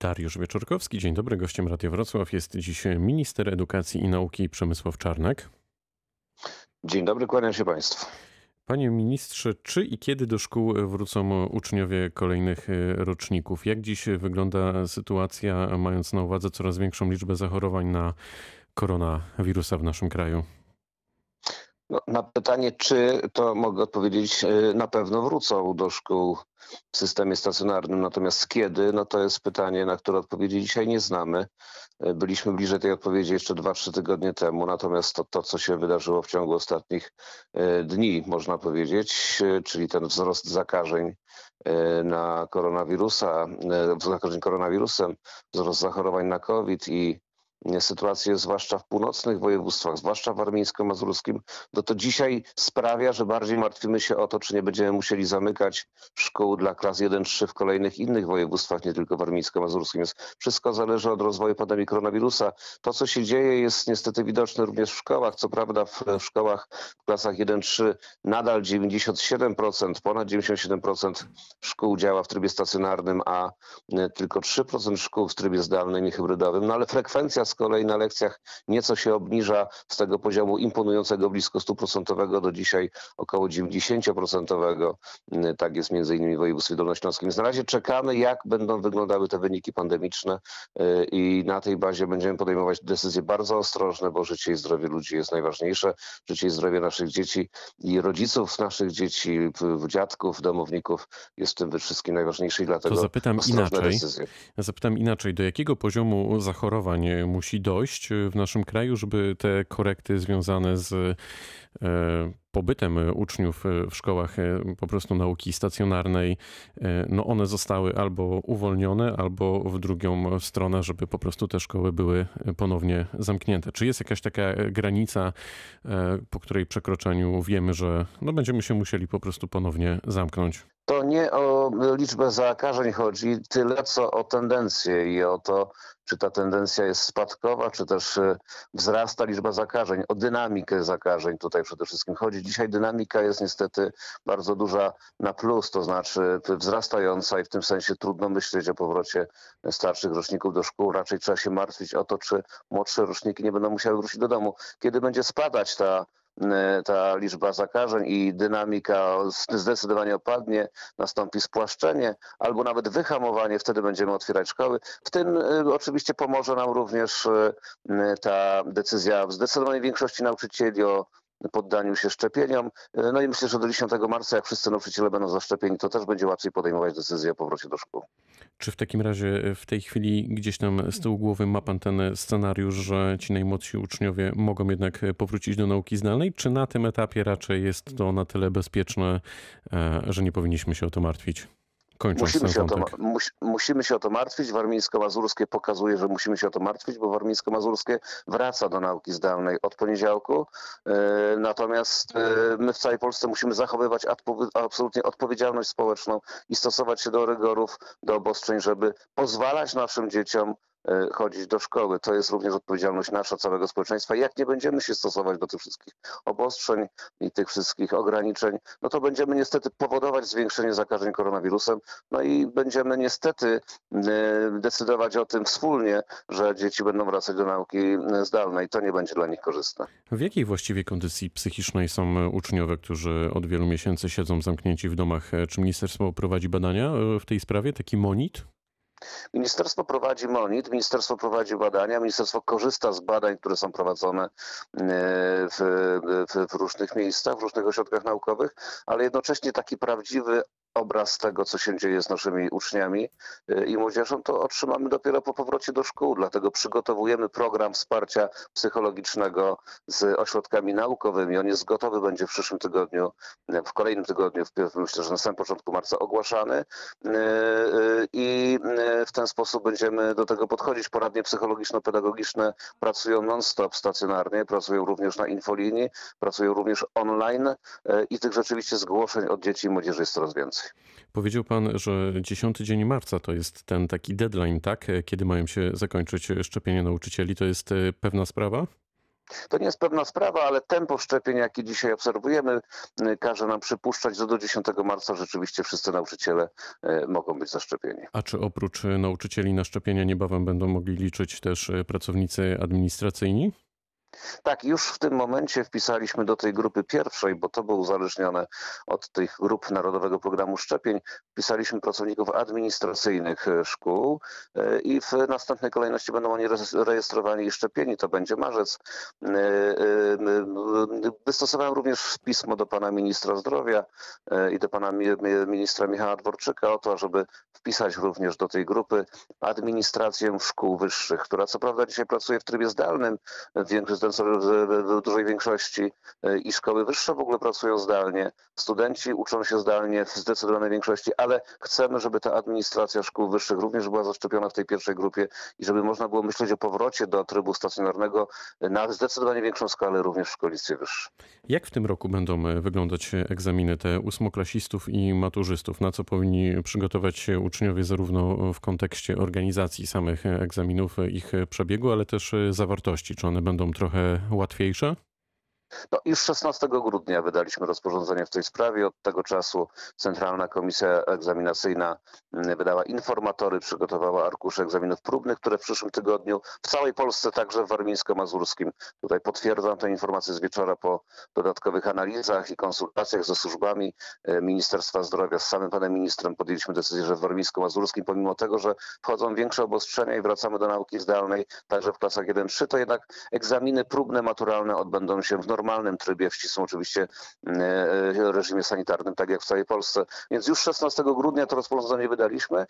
Dariusz Wieczorkowski, dzień dobry. Gościem Radia Wrocław jest dziś minister edukacji i nauki Przemysław Czarnek. Dzień dobry, kłaniam się Państwu. Panie ministrze, czy i kiedy do szkół wrócą uczniowie kolejnych roczników? Jak dziś wygląda sytuacja, mając na uwadze coraz większą liczbę zachorowań na koronawirusa w naszym kraju? No, na pytanie, czy to mogę odpowiedzieć, na pewno wrócą do szkół w systemie stacjonarnym. Natomiast kiedy, no to jest pytanie, na które odpowiedzi dzisiaj nie znamy. Byliśmy bliżej tej odpowiedzi jeszcze 2-3 tygodnie temu, natomiast to, to, co się wydarzyło w ciągu ostatnich dni, można powiedzieć, czyli ten wzrost zakażeń na koronawirusa, zakażeń koronawirusem, wzrost zachorowań na COVID i sytuację, zwłaszcza w północnych województwach, zwłaszcza w warmińsko-mazurskim, no to dzisiaj sprawia, że bardziej martwimy się o to, czy nie będziemy musieli zamykać szkół dla klas 1-3 w kolejnych innych województwach, nie tylko warmińsko-mazurskim. Więc wszystko zależy od rozwoju pandemii koronawirusa. To, co się dzieje, jest niestety widoczne również w szkołach. Co prawda w, w szkołach w klasach 1-3 nadal 97%, ponad 97% szkół działa w trybie stacjonarnym, a tylko 3% szkół w trybie zdalnym i hybrydowym. No ale frekwencja z kolei na lekcjach nieco się obniża z tego poziomu imponującego blisko 100% do dzisiaj około 90%. Tak jest między innymi w województwie dolnośląskim. Na razie czekamy, jak będą wyglądały te wyniki pandemiczne i na tej bazie będziemy podejmować decyzje bardzo ostrożne, bo życie i zdrowie ludzi jest najważniejsze. Życie i zdrowie naszych dzieci i rodziców naszych dzieci, dziadków, domowników jest w tym wszystkim najważniejsze i dlatego to zapytam inaczej. decyzje. Zapytam inaczej, do jakiego poziomu zachorowań musi dojść w naszym kraju, żeby te korekty związane z pobytem uczniów w szkołach po prostu nauki stacjonarnej, no one zostały albo uwolnione, albo w drugą stronę, żeby po prostu te szkoły były ponownie zamknięte. Czy jest jakaś taka granica, po której przekroczeniu wiemy, że no będziemy się musieli po prostu ponownie zamknąć? To nie o liczbę zakażeń chodzi, tyle co o tendencję i o to, czy ta tendencja jest spadkowa, czy też wzrasta liczba zakażeń, o dynamikę zakażeń tutaj przede wszystkim chodzi. Dzisiaj dynamika jest niestety bardzo duża na plus, to znaczy wzrastająca i w tym sensie trudno myśleć o powrocie starszych roczników do szkół. Raczej trzeba się martwić o to, czy młodsze roczniki nie będą musiały wrócić do domu. Kiedy będzie spadać ta ta liczba zakażeń i dynamika zdecydowanie opadnie, nastąpi spłaszczenie albo nawet wyhamowanie, wtedy będziemy otwierać szkoły. W tym oczywiście pomoże nam również ta decyzja w zdecydowanej większości nauczycieli o poddaniu się szczepieniom. No i myślę, że do 10 marca, jak wszyscy nauczyciele będą zaszczepieni, to też będzie łatwiej podejmować decyzję o powrocie do szkół. Czy w takim razie w tej chwili gdzieś tam z tyłu głowy ma pan ten scenariusz, że ci najmłodsi uczniowie mogą jednak powrócić do nauki zdalnej, czy na tym etapie raczej jest to na tyle bezpieczne, że nie powinniśmy się o to martwić? Musimy się, to, mus, musimy się, o to, martwić. Warmińsko-Mazurskie pokazuje, że musimy się o to martwić, bo Warmińsko-Mazurskie wraca do nauki zdalnej od poniedziałku. E, natomiast e, my w całej Polsce musimy zachowywać absolutnie odpowiedzialność społeczną i stosować się do rygorów, do obostrzeń, żeby pozwalać naszym dzieciom chodzić do szkoły. To jest również odpowiedzialność nasza, całego społeczeństwa. Jak nie będziemy się stosować do tych wszystkich obostrzeń i tych wszystkich ograniczeń, no to będziemy niestety powodować zwiększenie zakażeń koronawirusem, no i będziemy niestety decydować o tym wspólnie, że dzieci będą wracać do nauki zdalnej. To nie będzie dla nich korzystne. W jakiej właściwie kondycji psychicznej są uczniowie, którzy od wielu miesięcy siedzą zamknięci w domach? Czy ministerstwo prowadzi badania w tej sprawie, taki monit? Ministerstwo prowadzi monit, ministerstwo prowadzi badania, ministerstwo korzysta z badań, które są prowadzone w, w, w, różnych miejscach, w różnych ośrodkach naukowych, ale jednocześnie taki prawdziwy obraz tego, co się dzieje z naszymi uczniami i młodzieżą, to otrzymamy dopiero po powrocie do szkół. Dlatego przygotowujemy program wsparcia psychologicznego z ośrodkami naukowymi. On jest gotowy, będzie w przyszłym tygodniu, w kolejnym tygodniu, myślę, że na samym początku marca ogłaszany i w ten sposób będziemy do tego podchodzić. Poradnie psychologiczno-pedagogiczne pracują non-stop stacjonarnie, pracują również na infolinii, pracują również online i tych rzeczywiście zgłoszeń od dzieci i młodzieży jest coraz więcej. Powiedział pan, że 10 dzień marca to jest ten taki deadline, tak? Kiedy mają się zakończyć szczepienia nauczycieli. To jest pewna sprawa? To nie jest pewna sprawa, ale tempo szczepień, jakie dzisiaj obserwujemy, y, każe nam przypuszczać, że do 10 marca rzeczywiście wszyscy nauczyciele y, mogą być zaszczepieni. A czy oprócz nauczycieli na szczepienia niebawem będą mogli liczyć też pracownicy administracyjni? Tak, już w tym momencie wpisaliśmy do tej grupy pierwszej, bo to było uzależnione od tych grup Narodowego Programu Szczepień, wpisaliśmy pracowników administracyjnych e, szkół e, i w następnej kolejności będą oni rejestrowani i szczepieni. To będzie marzec. E, wystosowałem również pismo do pana ministra zdrowia i do pana ministra Michała Dworczyka o to, żeby wpisać również do tej grupy administrację szkół wyższych, która co prawda dzisiaj pracuje w trybie zdalnym, większość w dużej większości e, i szkoły wyższe w ogóle pracują zdalnie. Studenci uczą się zdalnie w zdecydowanej większości, ale chcemy, żeby ta administracja szkół wyższych również była zaszczepiona w tej pierwszej grupie i żeby można było myśleć o powrocie do trybu stacjonarnego na zdecydowanie większą skalę również w szkolnictwie wyższym. Jak w tym roku będą e, wyglądać egzaminy te ósmoklasistów i maturzystów? Na co powinni przygotować się uczniowie zarówno w kontekście organizacji samych egzaminów, ich przebiegu, ale też zawartości? Czy one będą trochę łatwiejsze? No, już 16 grudnia wydaliśmy rozporządzenie w tej sprawie. Od tego czasu Centralna Komisja Egzaminacyjna mm, wydała informatory, przygotowała arkusze egzaminów próbnych, które w przyszłym tygodniu w całej Polsce, także w warmińsko-mazurskim. Tutaj potwierdzam te informacje z wieczora po dodatkowych analizach i konsultacjach ze służbami e, Ministerstwa Zdrowia. Z samym panem ministrem podjęliśmy decyzję, że w warmińsko-mazurskim, pomimo tego, że wchodzą większe obostrzenia i wracamy do nauki zdalnej, także w klasach 1-3, to jednak egzaminy próbne, maturalne odbędą się w normalnym trybie, w ścisłym oczywiście mm, e, reżimie sanitarnym, tak jak w całej Polsce. Więc już 16 grudnia to rozporządzenie wydaliśmy e,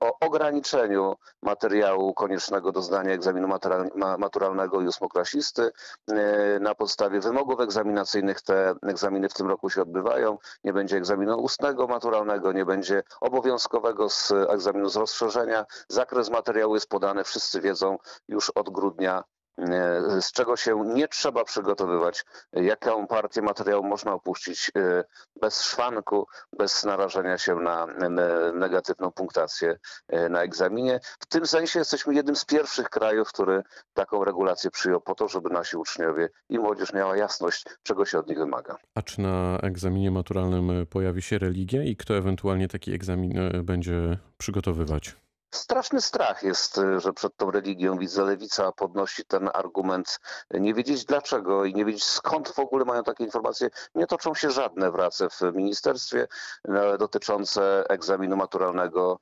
o ograniczeniu materiału koniecznego do zdania egzaminu maturalnego i ósmoklasisty. E, na podstawie wymogów egzaminacyjnych te egzaminy w tym roku się odbywają. Nie będzie egzaminu ustnego maturalnego, nie będzie obowiązkowego z egzaminu z rozszerzenia. Zakres materiału jest podany, wszyscy wiedzą już od grudnia E, z czego się nie trzeba przygotowywać, jaką partię materiału można opuścić e, bez szwanku, bez narażenia się na negatywną punktację e, na egzaminie. W tym sensie jesteśmy jednym z pierwszych krajów, który taką regulację przyjął po to, żeby nasi uczniowie i młodzież miała jasność, czego się od nich wymaga. A czy na egzaminie maturalnym pojawi się religia i kto ewentualnie taki egzamin będzie przygotowywać? Straszny strach jest, y, że przed tą religią widzę lewica podnosi ten argument, nie wiedzieć dlaczego i nie wiedzieć skąd w ogóle mają takie informacje. Nie toczą się żadne prace w ministerstwie e, dotyczące egzaminu maturalnego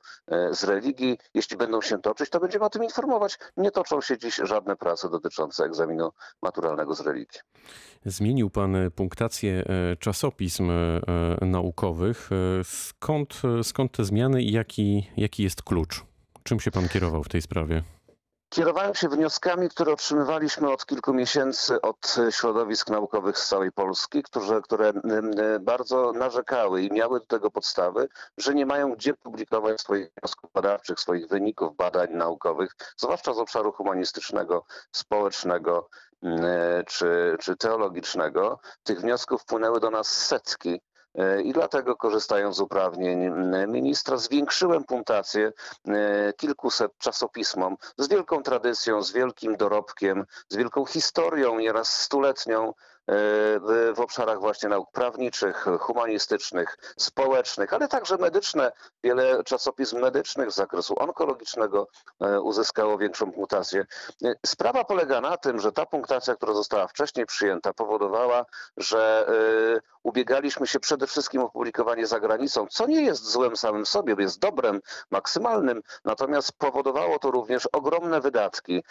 z religii. Jeśli będą się toczyć, to będziemy o tym informować. Nie toczą się dziś żadne prace dotyczące egzaminu maturalnego z religii. Zmienił Pan punktację czasopism naukowych. Skąd, skąd te zmiany i jaki, jaki jest klucz? Czym się pan kierował w tej sprawie? Kierowałem się wnioskami, które otrzymywaliśmy od kilku miesięcy od środowisk naukowych z całej Polski, które, bardzo narzekały i miały do tego podstawy, że nie mają gdzie publikować swoich wniosków badawczych, swoich wyników badań naukowych, zwłaszcza z obszaru humanistycznego, społecznego czy, czy teologicznego. Tych wniosków wpłynęły do nas setki E, I dlatego korzystając z uprawnień ministra zwiększyłem punktację e, kilkuset czasopismom z wielką tradycją, z wielkim dorobkiem, z wielką historią, nieraz stuletnią w obszarach właśnie nauk prawniczych, humanistycznych, społecznych, ale także medyczne. Wiele czasopism medycznych z zakresu onkologicznego e, uzyskało większą punktację. E, sprawa polega na tym, że ta punktacja, która została wcześniej przyjęta, powodowała, że e, ubiegaliśmy się przede wszystkim o publikowanie za granicą, co nie jest złem samym sobie, jest dobrem maksymalnym, natomiast powodowało to również ogromne wydatki,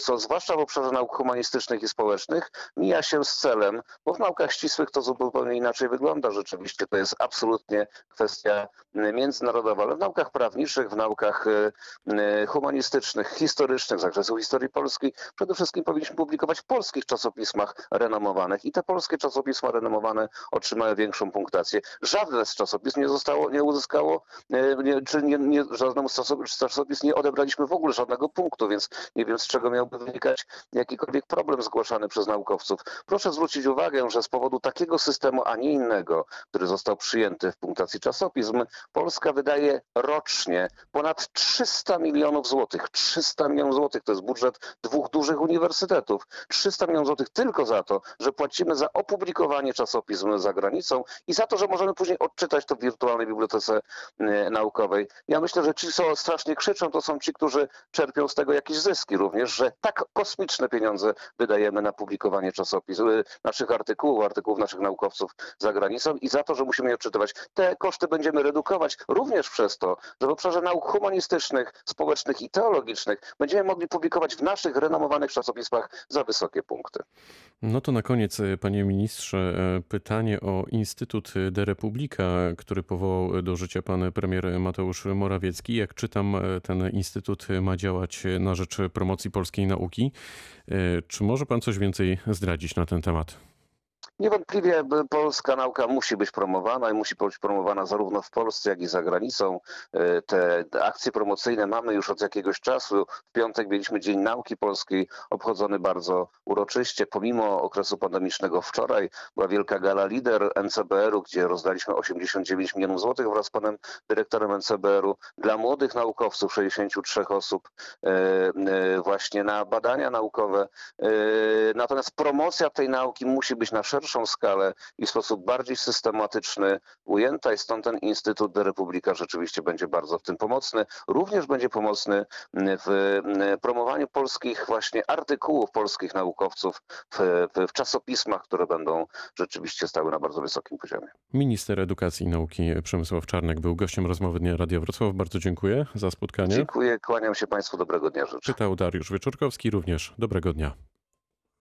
co zwłaszcza w obszarze nauk humanistycznych i społecznych mija się z celem, bo w naukach ścisłych to zupełnie inaczej wygląda. Rzeczywiście to jest absolutnie kwestia międzynarodowa, ale w naukach prawniczych, w naukach e, e, humanistycznych, historycznych, z zakresu historii polskiej, przede wszystkim powinniśmy publikować w polskich czasopismach renomowanych. I te polskie czasopisma renomowane otrzymały większą punktację. Żadne z czasopism nie zostało, nie uzyskało, e, nie, czy nie, nie, żadnemu z czasopis, nie odebraliśmy w ogóle żadnego punktu, więc nie wiem z czego miałby wynikać jakikolwiek problem zgłaszany przez naukowców. Proszę zwrócić uwagę, że z powodu takiego systemu, a nie innego, który został przyjęty w punktacji czasopism, Polska wydaje rocznie ponad 300 milionów złotych. 300 milionów złotych to jest budżet dwóch dużych uniwersytetów. 300 milionów złotych tylko za to, że płacimy za opublikowanie czasopism za granicą i za to, że możemy później odczytać to w wirtualnej bibliotece e, naukowej. Ja myślę, że ci, co strasznie krzyczą, to są ci, którzy czerpią z tego jakieś zyski również, że tak kosmiczne pieniądze wydajemy na publikowanie czasopism, e, naszych artykułów, artykułów naszych naukowców za granicą i za to, że musimy je odczytywać. Te koszty będziemy redukować również przez to, że w obszarze nauk humanistycznych, społecznych i teologicznych będziemy mogli publikować w naszych renomowanych czasopismach za wysokie punkty. No to na koniec, e, panie ministrze, e, pytanie o Instytut De Republika, który powołał do życia pan premier Mateusz Morawiecki. Jak czytam, e, ten instytut ma działać na rzecz promocji polskiej nauki. Czy może pan coś więcej zdradzić na ten temat? Niewątpliwie polska nauka musi być promowana i musi być promowana zarówno w Polsce, jak i za granicą. E, te akcje promocyjne mamy już od jakiegoś czasu. W piątek mieliśmy Dzień Nauki Polskiej, obchodzony bardzo uroczyście. Pomimo okresu pandemicznego wczoraj była wielka gala lider NCBR-u, gdzie rozdaliśmy 89 milionów złotych wraz z panem dyrektorem NCBR-u dla młodych naukowców, 63 osób e, e, właśnie na badania naukowe. Natomiast promocja tej nauki musi być na szerszym szerszą skalę i w sposób bardziej systematyczny ujęta i stąd ten Instytut de Republika rzeczywiście będzie bardzo w tym pomocny. Również będzie pomocny w promowaniu polskich właśnie artykułów polskich naukowców w, w, czasopismach, które będą rzeczywiście stały na bardzo wysokim poziomie. Minister Edukacji i Nauki Przemysław Czarnek był gościem rozmowy Dnia Radia Wrocław. Bardzo dziękuję za spotkanie. Dziękuję, kłaniam się Państwu, dobrego dnia życzę. Czytał Dariusz Wieczorkowski, również dobrego dnia.